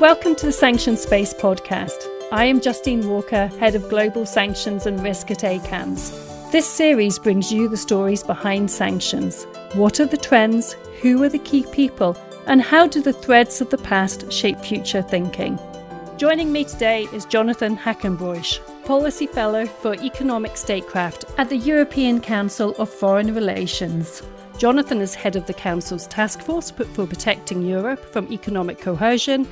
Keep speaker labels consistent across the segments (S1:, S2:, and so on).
S1: Welcome to the Sanctions Space podcast. I am Justine Walker, Head of Global Sanctions and Risk at ACAMS. This series brings you the stories behind sanctions. What are the trends? Who are the key people? And how do the threads of the past shape future thinking? Joining me today is Jonathan Hackenbroich, Policy Fellow for Economic Statecraft at the European Council of Foreign Relations. Jonathan is head of the Council's task force put for protecting Europe from economic coercion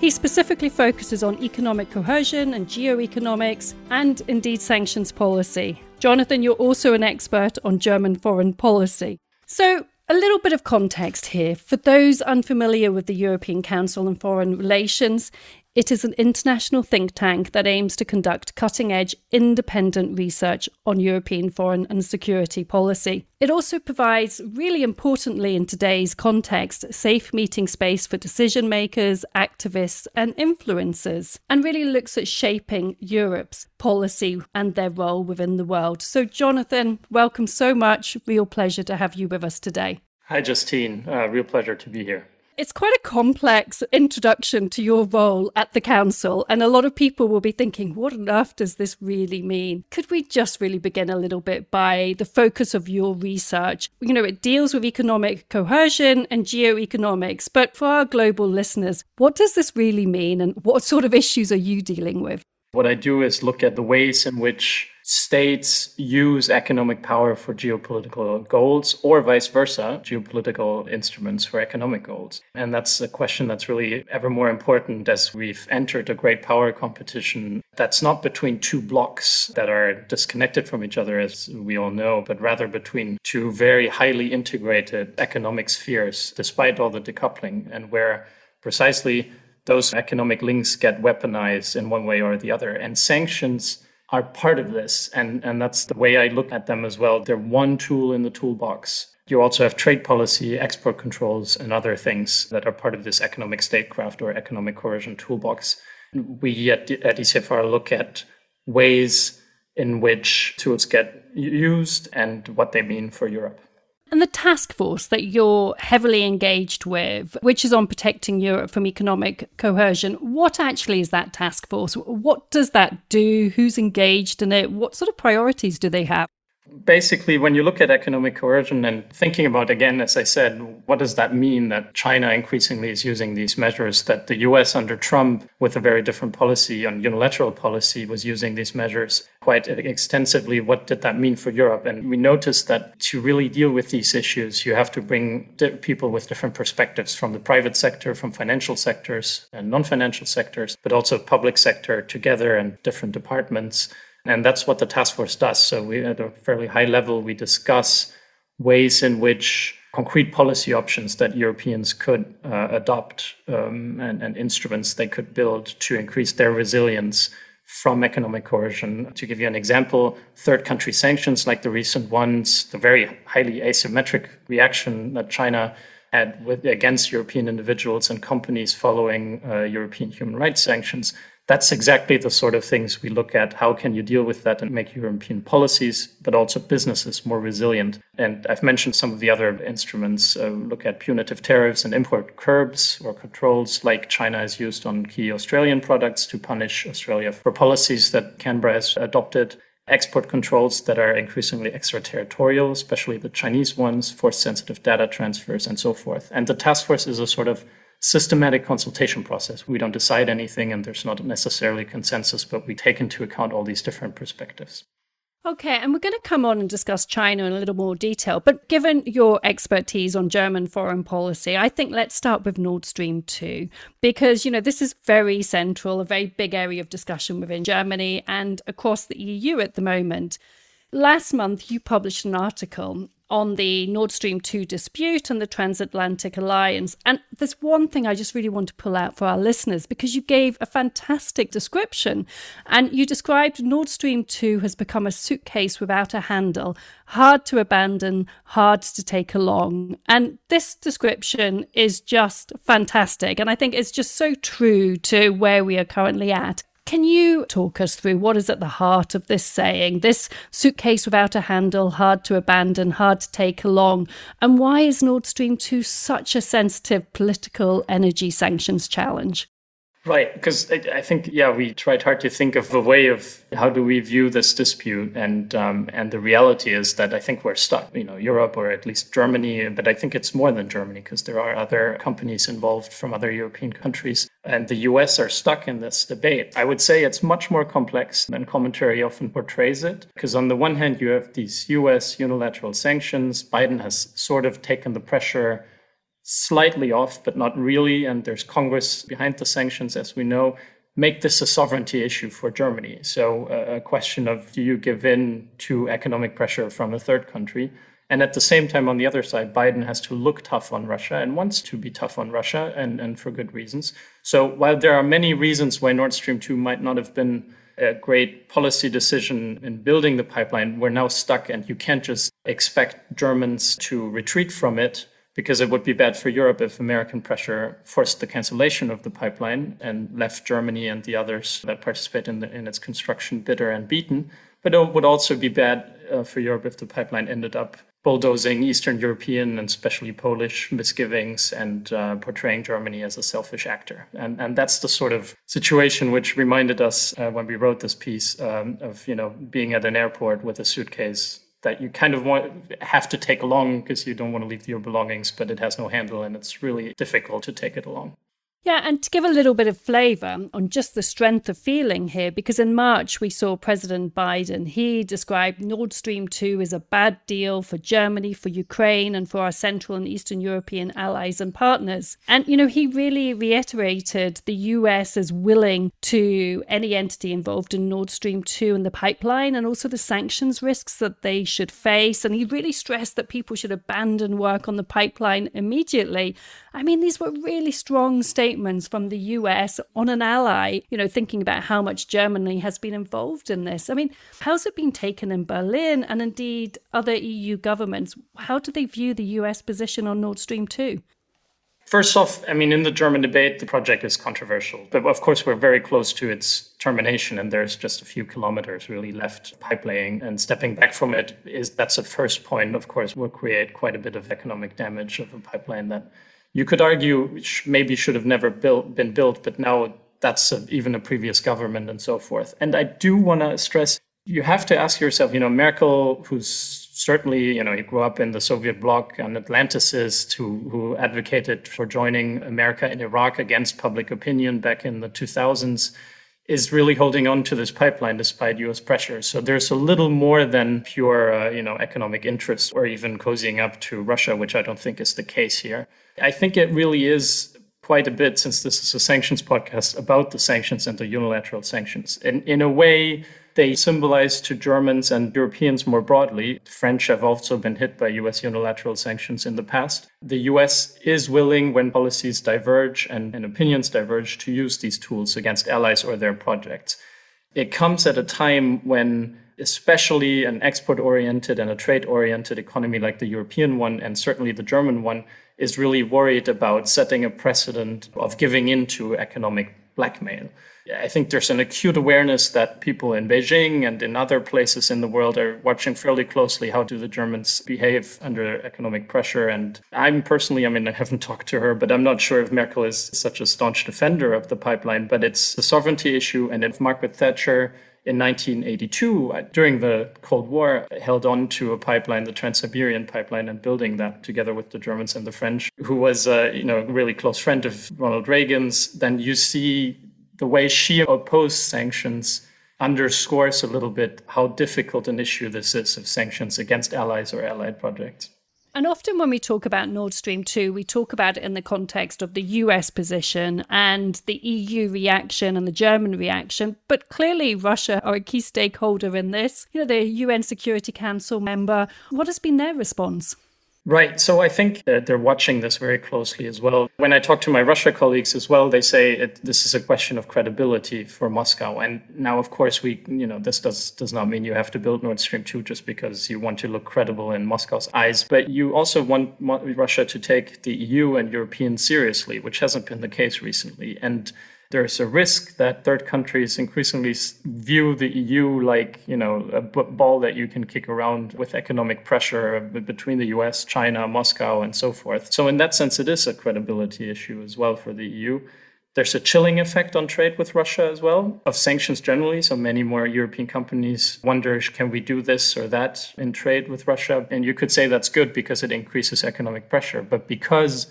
S1: he specifically focuses on economic coercion and geoeconomics and indeed sanctions policy. Jonathan, you're also an expert on German foreign policy. So, a little bit of context here. For those unfamiliar with the European Council on Foreign Relations, it is an international think tank that aims to conduct cutting edge, independent research on European foreign and security policy. It also provides, really importantly in today's context, safe meeting space for decision makers, activists, and influencers, and really looks at shaping Europe's policy and their role within the world. So, Jonathan, welcome so much. Real pleasure to have you with us today.
S2: Hi, Justine. Uh, real pleasure to be here.
S1: It's quite a complex introduction to your role at the council, and a lot of people will be thinking, what on earth does this really mean? Could we just really begin a little bit by the focus of your research? You know, it deals with economic coercion and geoeconomics, but for our global listeners, what does this really mean, and what sort of issues are you dealing with?
S2: What I do is look at the ways in which states use economic power for geopolitical goals or vice versa, geopolitical instruments for economic goals. And that's a question that's really ever more important as we've entered a great power competition that's not between two blocks that are disconnected from each other, as we all know, but rather between two very highly integrated economic spheres, despite all the decoupling, and where precisely those economic links get weaponized in one way or the other. And sanctions are part of this. And, and that's the way I look at them as well. They're one tool in the toolbox. You also have trade policy, export controls, and other things that are part of this economic statecraft or economic coercion toolbox. We at, at ECFR look at ways in which tools get used and what they mean for Europe.
S1: And the task force that you're heavily engaged with, which is on protecting Europe from economic coercion, what actually is that task force? What does that do? Who's engaged in it? What sort of priorities do they have?
S2: Basically, when you look at economic coercion and thinking about, again, as I said, what does that mean that China increasingly is using these measures, that the US under Trump, with a very different policy on unilateral policy, was using these measures quite extensively? What did that mean for Europe? And we noticed that to really deal with these issues, you have to bring people with different perspectives from the private sector, from financial sectors and non financial sectors, but also public sector together and different departments and that's what the task force does. So we at a fairly high level, we discuss ways in which concrete policy options that Europeans could uh, adopt um, and, and, instruments they could build to increase their resilience from economic coercion. To give you an example, third country sanctions like the recent ones, the very highly asymmetric reaction that China had with, against European individuals and companies following uh, European human rights sanctions that's exactly the sort of things we look at. How can you deal with that and make European policies, but also businesses more resilient? And I've mentioned some of the other instruments. Uh, look at punitive tariffs and import curbs or controls, like China has used on key Australian products to punish Australia for policies that Canberra has adopted. Export controls that are increasingly extraterritorial, especially the Chinese ones, force sensitive data transfers, and so forth. And the task force is a sort of systematic consultation process. We don't decide anything and there's not necessarily consensus, but we take into account all these different perspectives.
S1: Okay, and we're going to come on and discuss China in a little more detail. But given your expertise on German foreign policy, I think let's start with Nord Stream 2, because, you know, this is very central, a very big area of discussion within Germany and across the EU at the moment. Last month, you published an article on the Nord Stream 2 dispute and the transatlantic alliance. And there's one thing I just really want to pull out for our listeners because you gave a fantastic description. And you described Nord Stream 2 has become a suitcase without a handle, hard to abandon, hard to take along. And this description is just fantastic. And I think it's just so true to where we are currently at. Can you talk us through what is at the heart of this saying, this suitcase without a handle, hard to abandon, hard to take along? And why is Nord Stream 2 such a sensitive political energy sanctions challenge?
S2: Right, because I, think yeah, we tried hard to think of a way of how do we view this dispute, and um, and the reality is that I think we're stuck. You know, Europe or at least Germany, but I think it's more than Germany because there are other companies involved from other European countries, and the U.S. are stuck in this debate. I would say it's much more complex than commentary often portrays it, because on the one hand you have these U.S. unilateral sanctions. Biden has sort of taken the pressure slightly off, but not really. And there's Congress behind the sanctions, as we know, make this a sovereignty issue for Germany. So, uh, a question of do you give in to economic pressure from a third country? And at the same time, on the other side, Biden has to look tough on Russia and wants to be tough on Russia, and, and for good reasons. So, while there are many reasons why Nord Stream 2 might not have been a great policy decision in building the pipeline, we're now stuck, and you can't just expect Germans to retreat from it because it would be bad for Europe if American pressure forced the cancellation of the pipeline and left Germany and the others that participate in, the, in its construction bitter and beaten. But it would also be bad uh, for Europe if the pipeline ended up bulldozing Eastern European and especially Polish misgivings and uh, portraying Germany as a selfish actor. And, and that's the sort of situation which reminded us uh, when we wrote this piece um, of you know being at an airport with a suitcase that you kind of want have to take along because you don't want to leave your belongings, but it has no handle and it's really difficult to take it along.
S1: Yeah, and to give a little bit of flavour on just the strength of feeling here, because in March we saw President Biden, he described Nord Stream 2 as a bad deal for Germany, for Ukraine, and for our Central and Eastern European allies and partners. And, you know, he really reiterated the US as willing to any entity involved in Nord Stream 2 and the pipeline, and also the sanctions risks that they should face. And he really stressed that people should abandon work on the pipeline immediately. I mean, these were really strong statements from the US on an ally, you know, thinking about how much Germany has been involved in this. I mean, how's it been taken in Berlin and indeed other EU governments? How do they view the US position on Nord Stream 2?
S2: First off, I mean, in the German debate, the project is controversial. But of course, we're very close to its termination, and there's just a few kilometers really left pipe laying. And stepping back from it is that's a first point, of course, will create quite a bit of economic damage of a pipeline that you could argue which maybe should have never built, been built, but now that's a, even a previous government and so forth. And I do want to stress you have to ask yourself, you know, Merkel, who's certainly, you know, he grew up in the Soviet bloc, an Atlanticist who, who advocated for joining America in Iraq against public opinion back in the 2000s, is really holding on to this pipeline despite U.S. pressure. So there's a little more than pure, uh, you know, economic interest or even cozying up to Russia, which I don't think is the case here. I think it really is quite a bit, since this is a sanctions podcast, about the sanctions and the unilateral sanctions. And in a way, they symbolize to Germans and Europeans more broadly. The French have also been hit by US unilateral sanctions in the past. The US is willing, when policies diverge and, and opinions diverge, to use these tools against allies or their projects. It comes at a time when especially an export oriented and a trade oriented economy like the European one, and certainly the German one, is really worried about setting a precedent of giving in to economic blackmail. I think there's an acute awareness that people in Beijing and in other places in the world are watching fairly closely how do the Germans behave under economic pressure. And I'm personally, I mean, I haven't talked to her, but I'm not sure if Merkel is such a staunch defender of the pipeline. But it's a sovereignty issue, and if Margaret Thatcher in 1982, uh, during the Cold War, held on to a pipeline, the Trans-Siberian pipeline, and building that together with the Germans and the French, who was a you know a really close friend of Ronald Reagan's. Then you see the way she opposed sanctions underscores a little bit how difficult an issue this is of sanctions against allies or allied projects.
S1: And often when we talk about Nord Stream 2, we talk about it in the context of the US position and the EU reaction and the German reaction. But clearly, Russia are a key stakeholder in this. You know, the UN Security Council member. What has been their response?
S2: Right. So I think that they're watching this very closely as well. When I talk to my Russia colleagues as well, they say it, this is a question of credibility for Moscow. And now, of course, we, you know, this does does not mean you have to build Nord Stream 2 just because you want to look credible in Moscow's eyes. But you also want Russia to take the EU and Europeans seriously, which hasn't been the case recently. And there's a risk that third countries increasingly view the EU like, you know, a ball that you can kick around with economic pressure between the US, China, Moscow, and so forth. So, in that sense, it is a credibility issue as well for the EU There's a chilling effect on trade with Russia as well, of sanctions generally. So many more European companies wonder can we do this or that in trade with Russia? And you could say that's good because it increases economic pressure. But because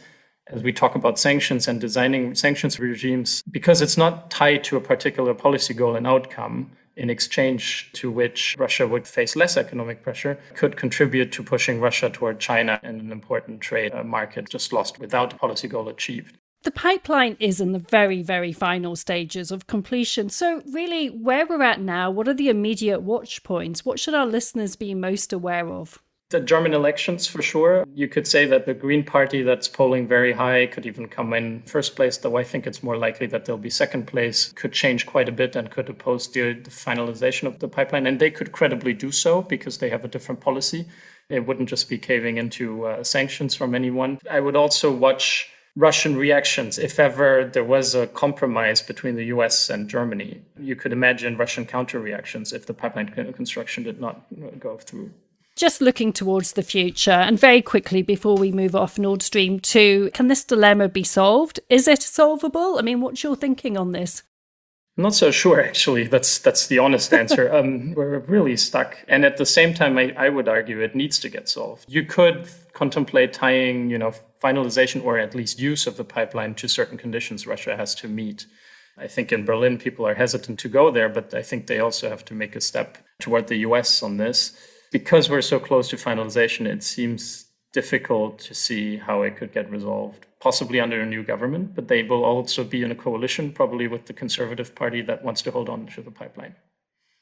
S2: as we talk about sanctions and designing sanctions regimes, because it's not tied to a particular policy goal and outcome, in exchange to which Russia would face less economic pressure, could contribute to pushing Russia toward China in an important trade uh, market just lost without a policy goal achieved.
S1: The pipeline is in the very, very final stages of completion. So, really, where we're at now, what are the immediate watch points? What should our listeners be most aware of?
S2: The German elections, for sure. You could say that the Green Party, that's polling very high, could even come in first place, though I think it's more likely that they'll be second place, could change quite a bit and could oppose the, the finalization of the pipeline. And they could credibly do so because they have a different policy. It wouldn't just be caving into uh, sanctions from anyone. I would also watch Russian reactions if ever there was a compromise between the US and Germany. You could imagine Russian counter reactions if the pipeline construction did not go through.
S1: Just looking towards the future, and very quickly before we move off Nord Stream 2, can this dilemma be solved? Is it solvable? I mean, what's your thinking on this?
S2: I'm not so sure, actually. That's that's the honest answer. um, we're really stuck, and at the same time, I, I would argue it needs to get solved. You could contemplate tying, you know, finalization or at least use of the pipeline to certain conditions Russia has to meet. I think in Berlin, people are hesitant to go there, but I think they also have to make a step toward the US on this. Because we're so close to finalization, it seems difficult to see how it could get resolved, possibly under a new government, but they will also be in a coalition, probably with the Conservative Party that wants to hold on to the pipeline.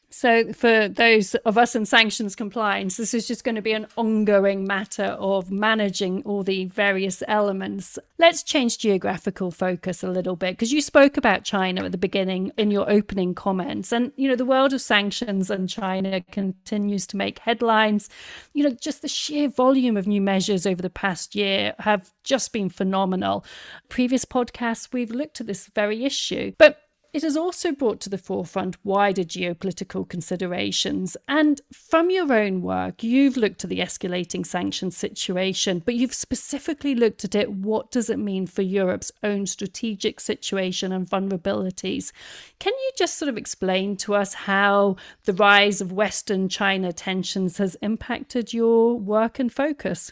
S1: So, for those of us in sanctions compliance, this is just going to be an ongoing matter of managing all the various elements. Let's change geographical focus a little bit because you spoke about China at the beginning in your opening comments. And, you know, the world of sanctions and China continues to make headlines. You know, just the sheer volume of new measures over the past year have just been phenomenal. Previous podcasts, we've looked at this very issue. But it has also brought to the forefront wider geopolitical considerations. And from your own work, you've looked at the escalating sanctions situation, but you've specifically looked at it what does it mean for Europe's own strategic situation and vulnerabilities? Can you just sort of explain to us how the rise of Western China tensions has impacted your work and focus?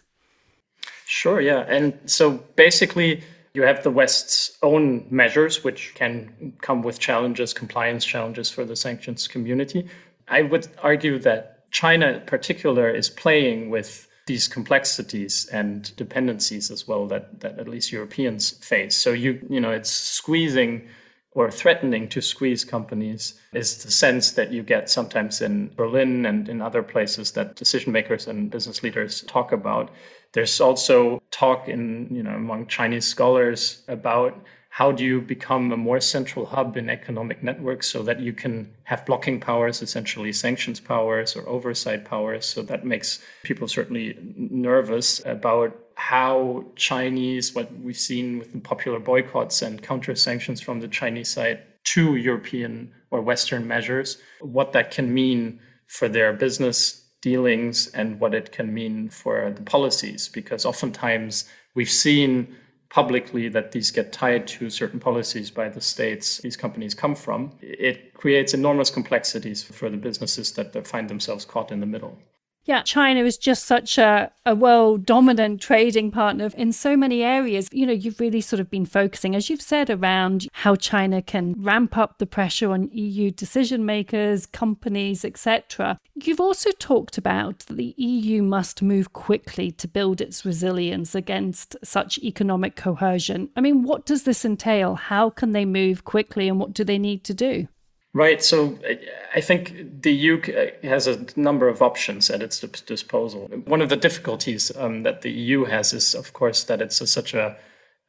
S2: Sure, yeah. And so basically, you have the West's own measures, which can come with challenges, compliance challenges for the sanctions community. I would argue that China, in particular, is playing with these complexities and dependencies as well that, that at least Europeans face. So you you know it's squeezing or threatening to squeeze companies is the sense that you get sometimes in Berlin and in other places that decision makers and business leaders talk about. There's also talk in, you know, among Chinese scholars about how do you become a more central hub in economic networks so that you can have blocking powers, essentially sanctions powers or oversight powers. So that makes people certainly nervous about how Chinese, what we've seen with the popular boycotts and counter sanctions from the Chinese side to European or Western measures, what that can mean for their business dealings and what it can mean for the policies, because oftentimes we've seen publicly that these get tied to certain policies by the states these companies come from. It creates enormous complexities for the businesses that find themselves caught in the middle.
S1: Yeah, China is just such a, a world dominant trading partner in so many areas. You know, you've really sort of been focusing, as you've said, around how China can ramp up the pressure on EU decision makers, companies, etc. You've also talked about that the EU must move quickly to build its resilience against such economic coercion. I mean, what does this entail? How can they move quickly and what do they need to do?
S2: Right. So I think the EU has a number of options at its disposal. One of the difficulties um, that the EU has is, of course, that it's a, such a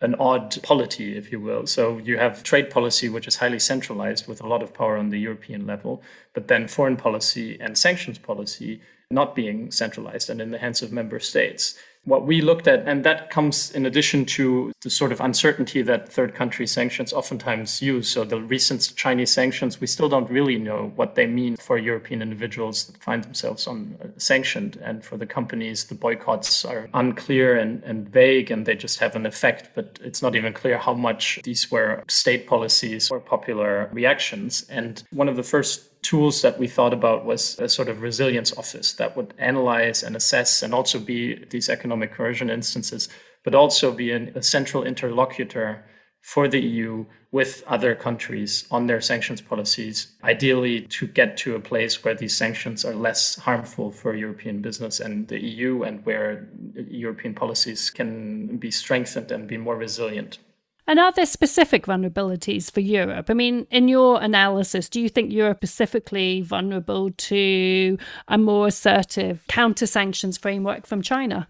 S2: an odd polity, if you will. So you have trade policy, which is highly centralized with a lot of power on the European level, but then foreign policy and sanctions policy not being centralized and in the hands of member states. What we looked at, and that comes in addition to the sort of uncertainty that third country sanctions oftentimes use. So the recent Chinese sanctions, we still don't really know what they mean for European individuals that find themselves on uh, sanctioned, and for the companies, the boycotts are unclear and, and vague, and they just have an effect. But it's not even clear how much these were state policies or popular reactions. And one of the first tools that we thought about was a sort of resilience office that would analyze and assess and also be these economic coercion instances, but also be an, a central interlocutor for the EU with other countries on their sanctions policies, ideally to get to a place where these sanctions are less harmful for European business and the EU and where European policies can be strengthened and be more resilient.
S1: And are there specific vulnerabilities for Europe? I mean, in your analysis, do you think Europe is specifically vulnerable to a more assertive counter sanctions framework from China?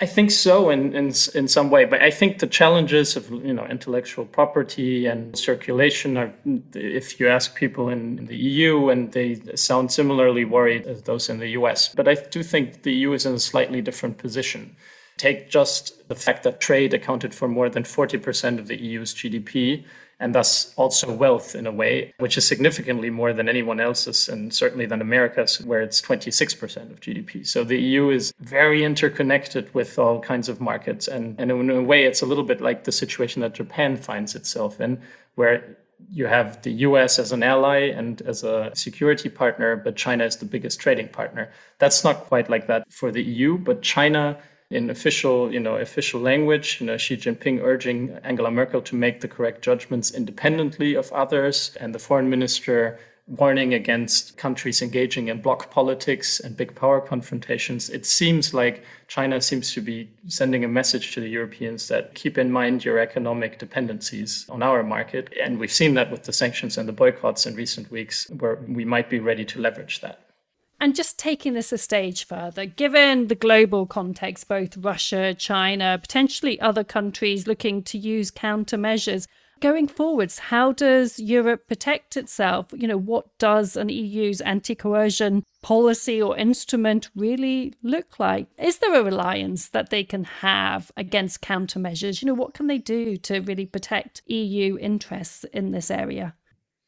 S2: I think so in, in in some way, but I think the challenges of you know intellectual property and circulation are. If you ask people in, in, the EU, and they sound similarly worried as those in the US, but I do think the EU is in a slightly different position. Take just the fact that trade accounted for more than 40% of the EU's GDP and thus also wealth in a way, which is significantly more than anyone else's and certainly than America's, where it's 26% of GDP. So the EU is very interconnected with all kinds of markets. And, and in a way, it's a little bit like the situation that Japan finds itself in, where you have the US as an ally and as a security partner, but China is the biggest trading partner. That's not quite like that for the EU, but China in official, you know, official language, you know, Xi Jinping urging Angela Merkel to make the correct judgments independently of others, and the foreign minister warning against countries engaging in bloc politics and big power confrontations. It seems like China seems to be sending a message to the Europeans that keep in mind your economic dependencies on our market. And we've seen that with the sanctions and the boycotts in recent weeks, where we might be ready to leverage that.
S1: And just taking this a stage further, given the global context, both Russia, China, potentially other countries looking to use countermeasures, going forwards, how does Europe protect itself? You know, what does an EU's anti coercion policy or instrument really look like? Is there a reliance that they can have against countermeasures? You know, what can they do to really protect EU interests in this area?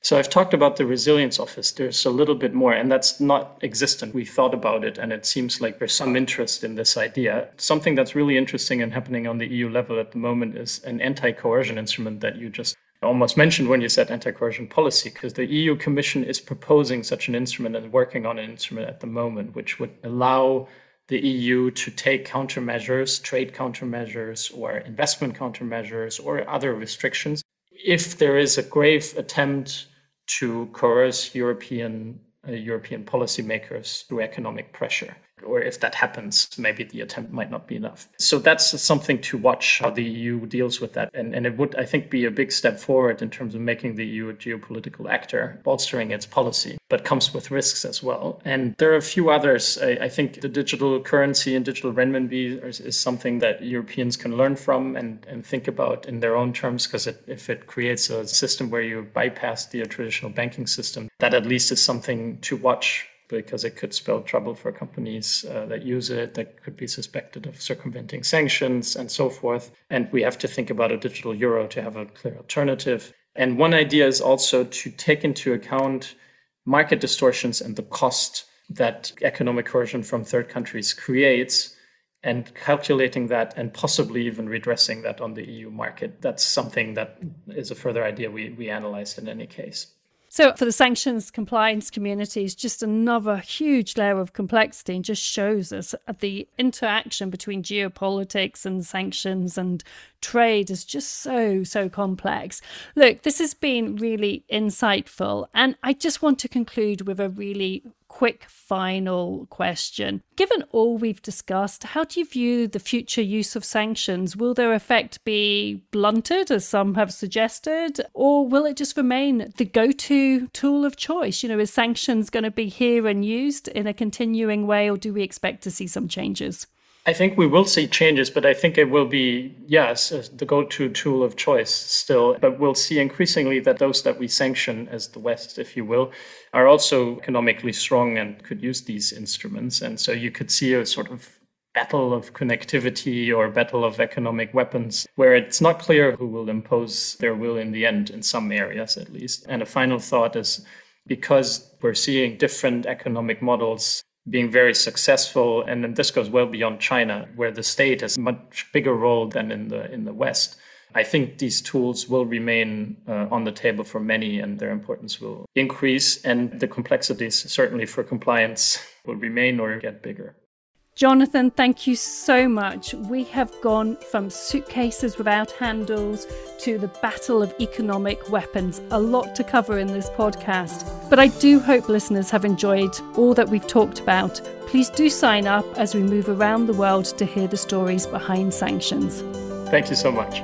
S2: So I've talked about the resilience office. There's a little bit more, and that's not existent. We thought about it, and it seems like there's some interest in this idea. Something that's really interesting and happening on the EU level at the moment is an anti coercion instrument that you just almost mentioned when you said anti coercion policy, because the EU Commission is proposing such an instrument and working on an instrument at the moment, which would allow the EU to take countermeasures, trade countermeasures, or investment countermeasures, or other restrictions if there is a grave attempt to coerce European uh, European policymakers through economic pressure or if that happens, maybe the attempt might not be enough. So that's something to watch how the EU deals with that. And, and it would, I think, be a big step forward in terms of making the EU a geopolitical actor, bolstering its policy, but comes with risks as well. And there are a few others. I, I think the digital currency and digital renminbi is, is, something that Europeans can learn from and, and think about in their own terms, because if it creates a system where you bypass the traditional banking system, that at least is something to watch because it could spell trouble for companies uh, that use it, that could be suspected of circumventing sanctions and so forth. And we have to think about a digital euro to have a clear alternative. And one idea is also to take into account market distortions and the cost that economic coercion from third countries creates and calculating that and possibly even redressing that on the EU market. That's something that is a further idea we, we analyzed in any case.
S1: So, for the sanctions compliance community, it's just another huge layer of complexity and just shows us that the interaction between geopolitics and sanctions and trade is just so, so complex. Look, this has been really insightful. And I just want to conclude with a really quick final question. Given all we've discussed, how do you view the future use of sanctions? Will their effect be blunted, as some have suggested, or will it just remain the go to tool of choice? You know, is sanctions going to be here and used in a continuing way, or do we expect to see some changes?
S2: I think we will see changes, but I think it will be, yes, the go to tool of choice still. But we'll see increasingly that those that we sanction as the West, if you will, are also economically strong and could use these instruments. And so you could see a sort of battle of connectivity or battle of economic weapons, where it's not clear who will impose their will in the end, in some areas at least. And a final thought is because we're seeing different economic models being very successful, and then this goes well beyond China, where the state has a much bigger role than in the in the West. I think these tools will remain uh, on the table for many, and their importance will increase, and the complexities, certainly for compliance, will remain or get bigger.
S1: Jonathan, thank you so much. We have gone from suitcases without handles to the battle of economic weapons. A lot to cover in this podcast. But I do hope listeners have enjoyed all that we've talked about. Please do sign up as we move around the world to hear the stories behind sanctions.
S2: Thank you so much.